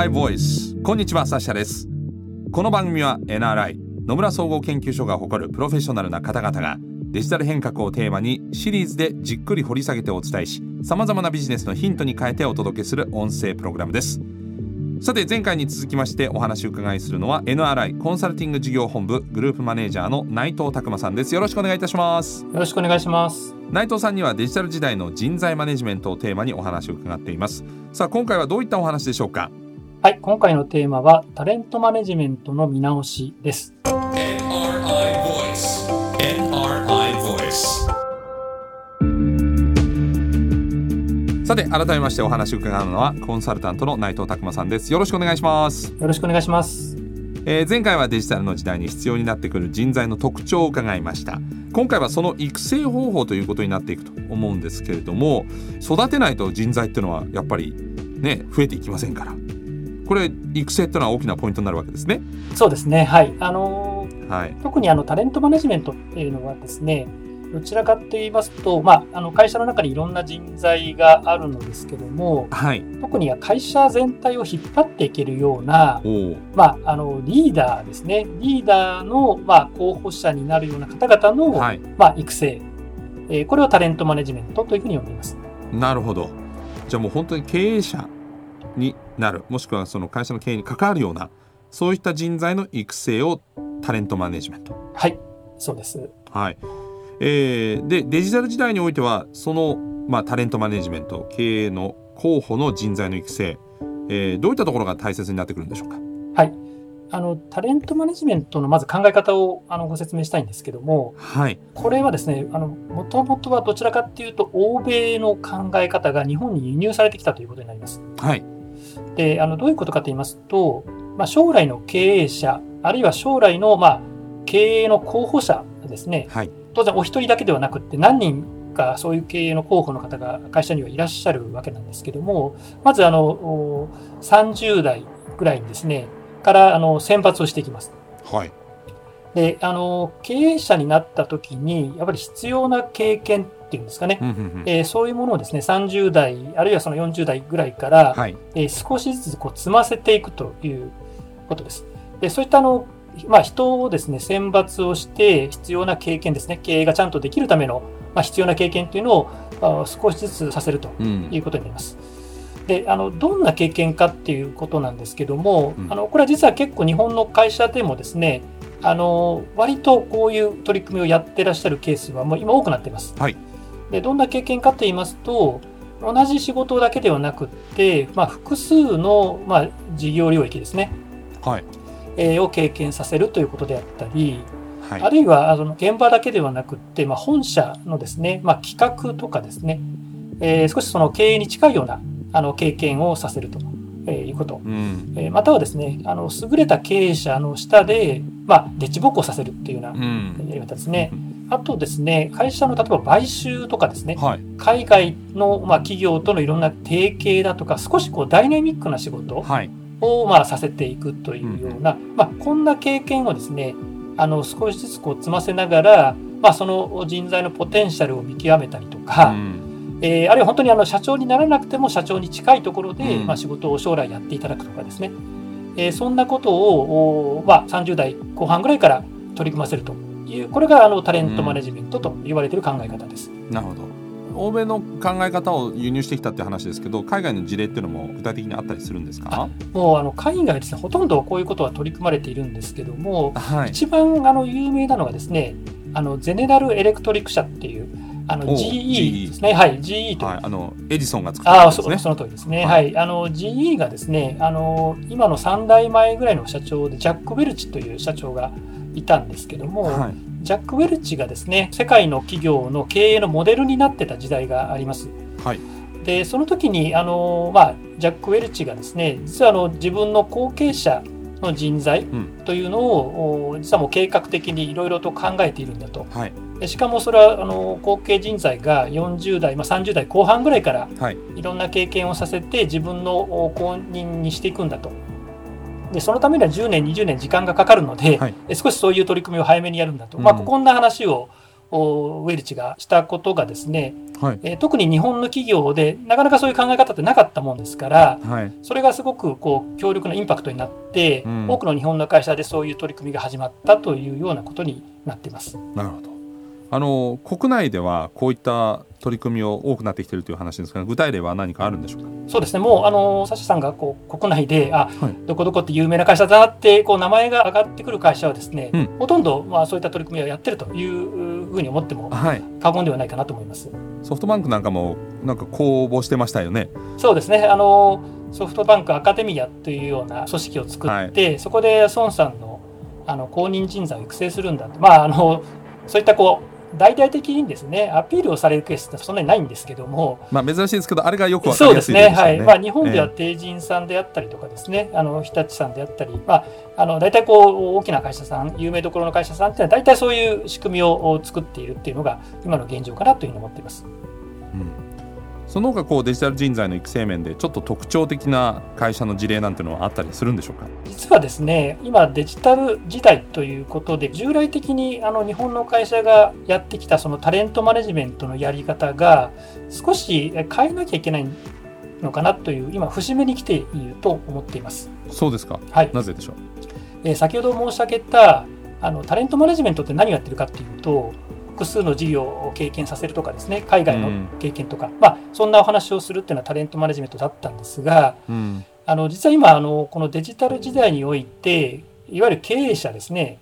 NRI Voice こんにちはサッシャです。この番組は NRI 野村総合研究所が誇るプロフェッショナルな方々がデジタル変革をテーマにシリーズでじっくり掘り下げてお伝えしさまざまなビジネスのヒントに変えてお届けする音声プログラムです。さて前回に続きましてお話を伺いするのは NRI コンサルティング事業本部グループマネージャーの内藤拓馬さんです。よろしくお願いいたします。よろしくお願いします。内藤さんにはデジタル時代の人材マネジメントをテーマにお話を伺っています。さあ今回はどういったお話でしょうか？はい今回のテーマはタレントマネジメントの見直しです。NRI Voice. NRI Voice. さて改めましてお話を伺うのはコンサルタントの内藤拓馬さんです。よろしくお願いします、よろしくお願いします。えー前回はデジタルの時代に必要になってくる人材の特徴を伺いました。今回はその育成方法ということになっていくと思うんですけれども育てないと人材っていうのはやっぱりね増えていきませんからこれ育成っていうのは大きなポイントになるわけですね。そうですね。はい。あのーはい。特にあのタレントマネジメントっていうのはですねどちらかと言いますと、まあ、あの会社の中にいろんな人材があるのですけどもはい。特には会社全体を引っ張っていけるような、まあ、あのリーダーですね。リーダーの、まあ、候補者になるような方々の、はい。まあ、育成、えーこれをタレントマネジメントというふうに呼んでいます。なるほど。じゃあもう本当に経営者になる。もしくはその会社の経営に関わるようなそういった人材の育成をタレントマネジメント。はい。そうです。はい。えーでデジタル時代においてはその、まあ、タレントマネジメント経営の候補の人材の育成、えーどういったところが大切になってくるんでしょうか？はい。あの、タレントマネジメントのまず考え方をあのご説明したいんですけども、はい。これはですね、あの、もともとはどちらかっていうと、欧米の考え方が日本に輸入されてきたということになります。はいで、あの、どういうことかと言いますと、まあ、将来の経営者、あるいは将来の、まあ、経営の候補者ですね、はい。当然お一人だけではなくって何人かそういう経営の候補の方が会社にはいらっしゃるわけなんですけども、まずあの、お30代ぐらいにですね、からあの選抜をしていきます。はい。で、あの、経営者になった時に、やっぱり必要な経験っていうんですかね、うんうんうんえーそういうものをですね、30代、あるいはその40代ぐらいから、はいえー少しずつこう積ませていくということです。で、そういったあの、まあ、人をですね、選抜をして必要な経験ですね、経営がちゃんとできるための、まあ、必要な経験というのをあ少しずつさせるとうんいうことになります。で、あの、どんな経験かっていうことなんですけども、うんあの、これは実は結構日本の会社でもですね、あの、割とこういう取り組みをやってらっしゃるケースはもう今多くなっています。はいで、どんな経験かと言いますと、同じ仕事だけではなくって、まあ、複数の、まあ、事業領域ですね、はい。えーを経験させるということであったり、はい。あるいはあの現場だけではなくって、まあ、本社のですね、まあ、企画とかですね、えー少しその経営に近いようなあの経験をさせると、えーいうこと。うん。えーまたはですね、あの優れた経営者の下で、まあ、デッチボックをさせるっていうよううなん。やり方ですね。あとですね、会社の例えば買収とかですね、はい。海外の、まあ、企業とのいろんな提携だとか、少しこうダイナミックな仕事はい。を、まあ、させていくというような、まあ、こんな経験をですね、あの少しずつこう積ませながら、まあ、その人材のポテンシャルを見極めたりとか、うん。えーあるいは本当にあの社長にならなくても社長に近いところで、うん。まあ、仕事を将来やっていただくとかですね、えーそんなことを、おまあ、30代後半ぐらいから取り組ませるという、これがあのタレントマネジメントと言われている考え方です。なるほど。欧米の考え方を輸入してきたって話ですけど海外の事例っていうのも具体的にあったりするんですか？もうあの海外ですね、ほとんどこういうことは取り組まれているんですけども、はい。一番あの有名なのがですね、あのゼネラルエレクトリック社っていう、あのお GE ですね、はい、GE とはい、あのエジソンが作ったああ、そやつですねその通りですね。ははい。あの、GE がですね、あの、今の3代前ぐらいの社長で、ジャック・ウェルチという社長がいたんですけども、はいジャック・ウェルチがですね、世界の企業の経営のモデルになってた時代があります。はいで、その時に、あの、まあ、ジャック・ウェルチがですね、実はあの、自分の後継者の人材うんというのを、お実はもう計画的にいろいろと考えているんだと。はいでしかもそれは、あの、後継人材が40代、まあ、30代後半ぐらいから、はいいろんな経験をさせて自分のお後任にしていくんだと。でそのためには10年、20年時間がかかるので、はい。え少しそういう取り組みを早めにやるんだと、うん。まあ、こんな話をおウェルチがしたことがですね、はい。えー特に日本の企業でなかなかそういう考え方ってなかったもんですから、はい。それがすごくこう強力なインパクトになって、うん。多くの日本の会社でそういう取り組みが始まったというようなことになっています。なるほどあの国内ではこういった取り組みを多くなってきているという話ですが具体例は何かあるんでしょうか？そうですね、もうあのサシャさんがこう国内で、あ、はい。どこどこって有名な会社だなってこう名前が上がってくる会社はですね、うん。ほとんどまあそういった取り組みをやってるというふうに思ってもはい。過言ではないかなと思います。ソフトバンクなんかもなんか公募してましたよね。そうですね、あのソフトバンクアカデミアというような組織を作って、そこで孫さんのあの公認人材を育成するんだって、まあ、あのそういったこう大々的にですねアピールをされるケースってそんなにないんですけども、まあ珍しいですけどあれがよくわかりやそうですすね、い例でしたよはい。まあ、日本ではえ帝人さんであったりとかですね、あの日立さんであったり、まあ、あの大体こう大きな会社さん、有名どころの会社さんっていうのは、大体そういう仕組みを作っているっていうのが、今の現状かなというふうに思っています。えうんその他こうデジタル人材の育成面でちょっと特徴的な会社の事例なんていうのはあったりするんでしょうか？実はですね、今、デジタル時代ということで、従来的にあの日本の会社がやってきたそのタレントマネジメントのやり方が、少し変えなきゃいけないのかなという、今、節目に来ていると思っています。そうですか。はい。なぜでしょう？えー先ほど申し上げたあのタレントマネジメントって何をやってるかっていうと複数の事業を経験させるとかですね海外のうん経験とか、まあ、そんなお話をするっていうのはタレントマネジメントだったんですがうん。あの実は今あのこのデジタル時代においていわゆる経営者ですね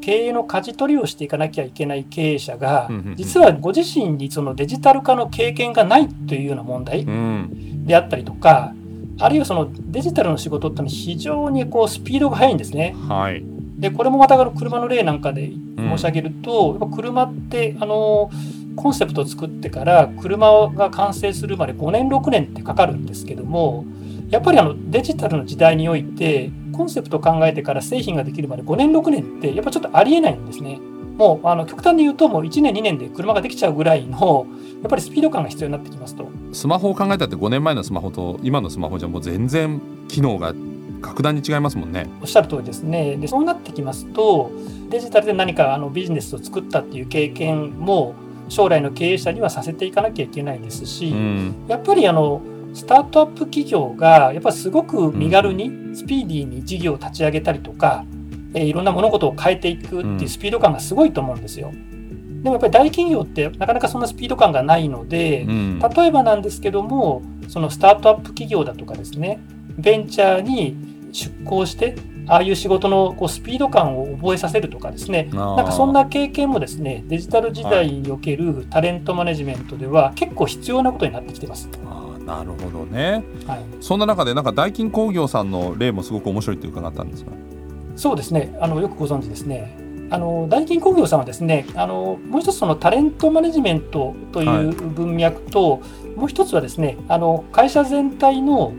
経営の舵取りをしていかなきゃいけない経営者がうんうんうん。実はご自身にそのデジタル化の経験がないというような問題うん。であったりとかあるいはそのデジタルの仕事ってのは非常にこうスピードが速いんですね。はいでこれもまたあの車の例なんかで申し上げると、やっぱ車ってあのコンセプトを作ってから車が完成するまで5年6年ってかかるんですけどもやっぱりあのデジタルの時代においてコンセプトを考えてから製品ができるまで5年6年ってやっぱちょっとありえないんですね。もうあの極端に言うともう1年2年で車ができちゃうぐらいのやっぱりスピード感が必要になってきますと。スマホを考えたって5年前のスマホと今のスマホじゃもう全然機能が格段に違いますもんねおっしゃる通りですね。で、そうなってきますと、デジタルで何かあのビジネスを作ったっていう経験も、将来の経営者にはさせていかなきゃいけないですし、うんやっぱりあの、スタートアップ企業が、やっぱりすごく身軽に、スピーディーに事業を立ち上げたりとか、えーいろんな物事を変えていくっていうスピード感がすごいと思うんですよ。でもやっぱり大企業ってなかなかそんなスピード感がないので、うん例えばなんですけどもそのスタートアップ企業だとかですねベンチャーに出向してああいう仕事のこうスピード感を覚えさせるとかですね。ななんかそんな経験もですねデジタル時代におけるタレントマネジメントでは結構必要なことになってきてます。あーなるほどね。はい、そんな中でなんかダイキン工業さんの例もすごく面白いって伺ったんですが。そうですね。あのよくご存知ですね。あのダイキン工業さんはですねあのもう一つそのタレントマネジメントという文脈と、もう一つはですねあの会社全体の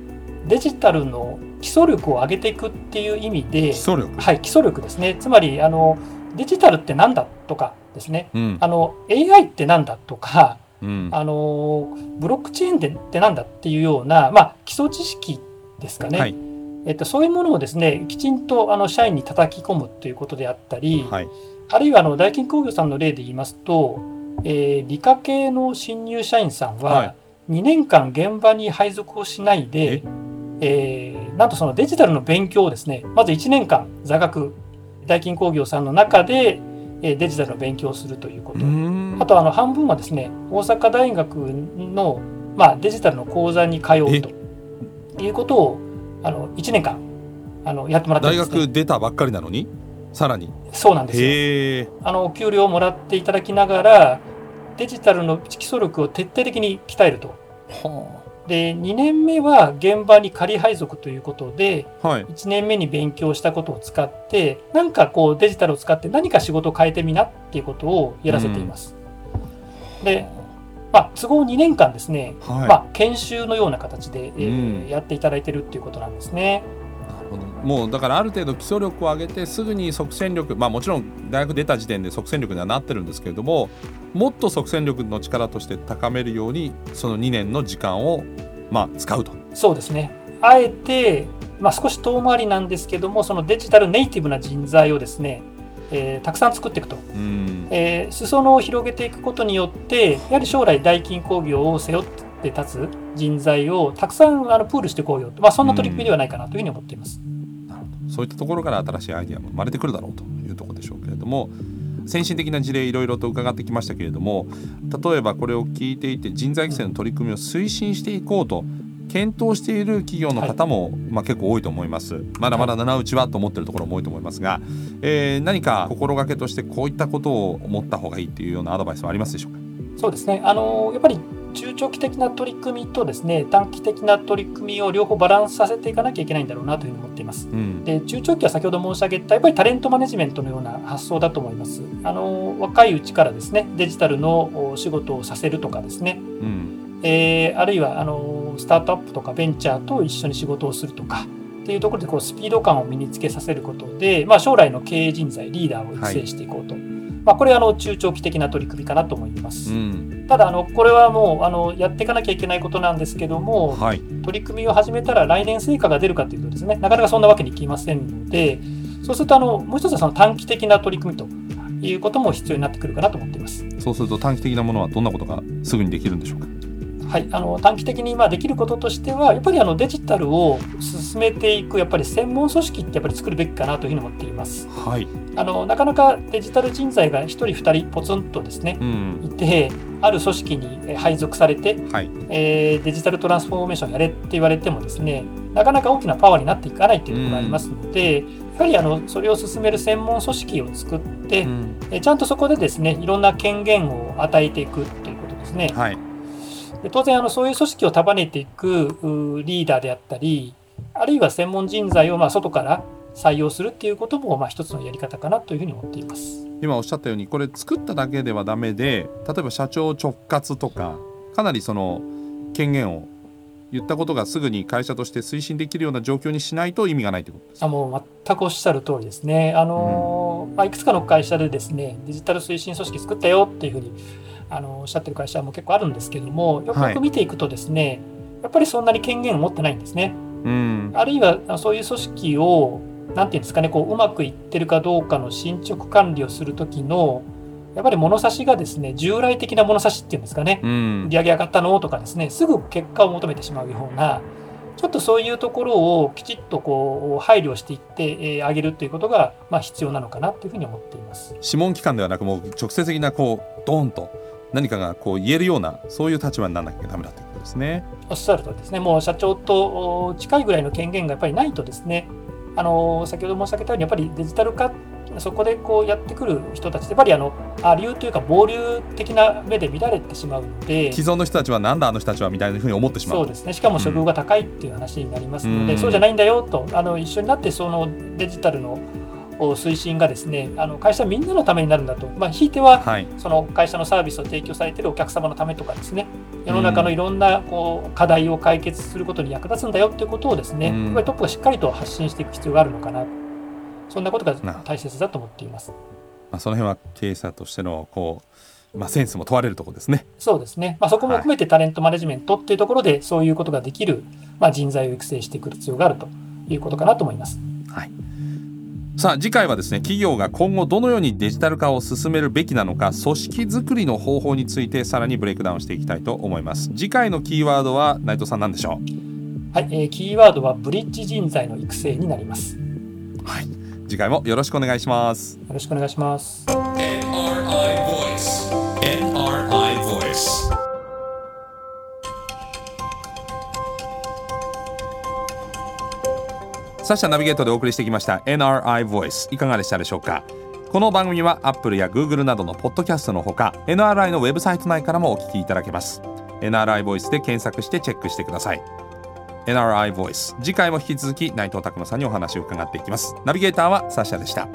デジタルの基礎力を上げていくっていう意味で基、礎力？はい、基礎力ですね。つまりあのデジタルって何だとかですね。うん。あの AI って何だとかうん。あのブロックチェーンって何だっていうような、まあ、基礎知識ですかね、はい。えっと、そういうものをですねきちんとあの社員に叩き込むということであったり、はい。あるいはあの大金工業さんの例で言いますと、えー理科系の新入社員さんはは2年間現場に配属をしないで、えーなんとそのデジタルの勉強をですねまず1年間座学大金工業さんの中で、えーデジタルの勉強をするというこうと。ん。あとあの半分はですね大阪大学の、まあ、デジタルの講座に通うということをあの1年間あのやってもらってる大んです、ね、学出たばっかりなのに？さらに。そうなんですよ。あのお給料をもらっていただきながらデジタルの基礎力を徹底的に鍛えると。はで2年目は現場に仮配属ということであはい。1年目に勉強したことを使ってなんかこうデジタルを使って何か仕事を変えてみなっていうことをやらせています、で、まあ、都合2年間ですね、はい。まあ、研修のような形で、えーうん。やっていただいてるっていうことなんですね。もうだからある程度基礎力を上げてすぐに即戦力まあもちろん大学出た時点で即戦力にはなってるんですけれどももっと即戦力の力として高めるようにその2年の時間をまあ使うとそうですね。あえて、まあ、少し遠回りなんですけども、そのデジタルネイティブな人材をですね、えーたくさん作っていくと、うんえー裾野を広げていくことによってやはり将来大金工業を背負って立つ人材をたくさんあのプールしていこうよと、まあ、そんな取り組みではないかなというふうに思っています。なるほどそういったところから新しいアイデアも生まれてくるだろうというところでしょうけれども先進的な事例いろいろと伺ってきましたけれども例えばこれを聞いていて人材育成の取り組みを推進していこうと検討している企業の方も、まあ、結構多いと思います。まだまだ七打ちはと思っているところも多いと思いますが、えー何か心がけとしてこういったことを思った方がいいっていうようなアドバイスはありますでしょうか？そうですね。あのやっぱり中長期的な取り組みとですね短期的な取り組みを両方バランスさせていかなきゃいけないんだろうなというふうに思っています。うんで中長期は先ほど申し上げたやっぱりタレントマネジメントのような発想だと思います。あの若いうちからですねデジタルのお仕事をさせるとかですね、うんえーあるいはあのスタートアップとかベンチャーと一緒に仕事をするとかっていうところでこうスピード感を身につけさせることで、まあ、将来の経営人材リーダーを育成していこうと、まあ、これはあの中長期的な取り組みかなと思います。うんただあのこれはもうあのやっていかなきゃいけないことなんですけども、はい取り組みを始めたら来年成果が出るかというとですねなかなかそんなわけにいきませんのでそうするとあのもう一つはその短期的な取り組みということも必要になってくるかなと思っています。そうすると短期的なものはどんなことがすぐにできるんでしょうか？はい、あの短期的に今できることとしてはやっぱりあのデジタルを進めていくやっぱり専門組織ってやっぱり作るべきかなというふうに思っています。はいあのなかなかデジタル人材が1人2人ポツンとですねうん。いてある組織にえ配属されてはい。えーデジタルトランスフォーメーションやれって言われてもですねなかなか大きなパワーになっていかないというところがありますので、やはりあのそれを進める専門組織を作って、うん。えちゃんとそこでですねいろんな権限を与えていくということですね。はい。で当然あのそういう組織を束ねていくうリーダーであったりあるいは専門人材をまあ外から採用するっていうこともまあ一つのやり方かなというふうに思っています。今おっしゃったようにこれ作っただけではダメで例えば社長直轄とかかなりその権限を言ったことがすぐに会社として推進できるような状況にしないと意味がないということですあもう全くおっしゃる通りですね。あのまあ、いくつかの会社でですねデジタル推進組織作ったよっていうふうにあのおっしゃってる会社も結構あるんですけどもよくはいよく見ていくとですね、やっぱりそんなに権限を持ってないんですね。うんあるいはあそういう組織をなんていうんですかねこううまくいってるかどうかの進捗管理をする時のやっぱり物差しがですね従来的な物差しっていうんですかね、うん売り上げ上がったのとかですねすぐ結果を求めてしまうようなちょっとそういうところをきちっとこう配慮していって、えーあげるということが、まあ、必要なのかなというふうに思っています。諮問機関ではなくもう直接的なこうドーンと何かがこう言えるようなそういう立場にならなきゃダメだということですね。おっしゃるとりですね、もう社長とお近いぐらいの権限がやっぱりないとですね、あの先ほど申し上げたように、やっぱりデジタル化、そこでこうやってくる人たちって、やっぱりあのあ流というか、暴流的な目で見られてしまうので、既存の人たちはなんだあの人たちはみたいなふうに思ってしまうそうですね、しかも処遇が高いっていう話になりますので、うん。そうじゃないんだよと、あの一緒になってそのデジタルのお推進がですね、あの会社みんなのためになるんだと、まあ、ひいてははい。その会社のサービスを提供されているお客様のためとかですね、世の中のいろんなこう課題を解決することに役立つんだよっていうことをですね、うん。やっぱりトップがしっかりと発信していく必要があるのかな、そんなことがな大切だと思っています。まあ、その辺は経営者としてのこう、まあ、センスも問われるところですね。そうですね、まあ、そこも含めてタレントマネジメントっていうところで、そういうことができる、まあ、人材を育成していく必要があるということかなと思います。はいさあ次回はですね企業が今後どのようにデジタル化を進めるべきなのか組織づくりの方法についてさらにブレイクダウンしていきたいと思います次回のキーワードは内藤さん何でしょはい、えーキーワードはブリッジ人材の育成になります。ようはい次回もよろしくお願いしますろしくお願いします。NRI Voice. NRI Voice. サッシャナビゲートでお送りしてきました NRI Voice いかがでしたでしょうか？この番組は Apple や Google などのポッドキャストのほか NRI のウェブサイト内からもお聞きいただけます。NRI Voice で検索してチェックしてください。NRI Voice 次回も引き続き内藤拓磨さんにお話を伺っていきます。ナビゲーターはサッシャでした。